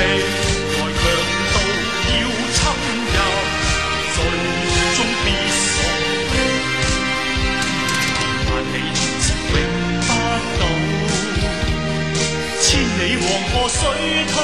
来两盗要侵入最终必别万里长城永不倒。千里黄河水滔